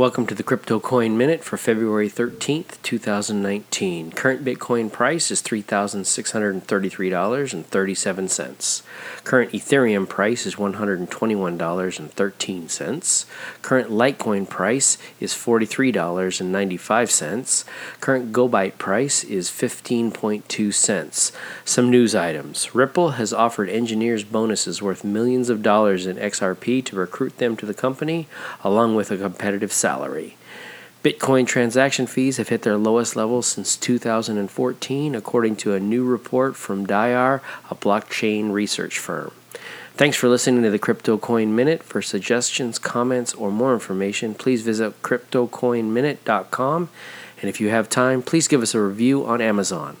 Welcome to the Crypto Coin Minute for February 13th, 2019. Current Bitcoin price is $3,633.37. Current Ethereum price is $121.13. Current Litecoin price is $43.95. Current GoByte price is 15.2 cents. Some news items. Ripple has offered engineers bonuses worth millions of dollars in XRP to recruit them to the company, along with a competitive salary salary. Bitcoin transaction fees have hit their lowest level since 2014, according to a new report from Diar, a blockchain research firm. Thanks for listening to the Crypto Coin Minute. For suggestions, comments, or more information, please visit CryptoCoinMinute.com. And if you have time, please give us a review on Amazon.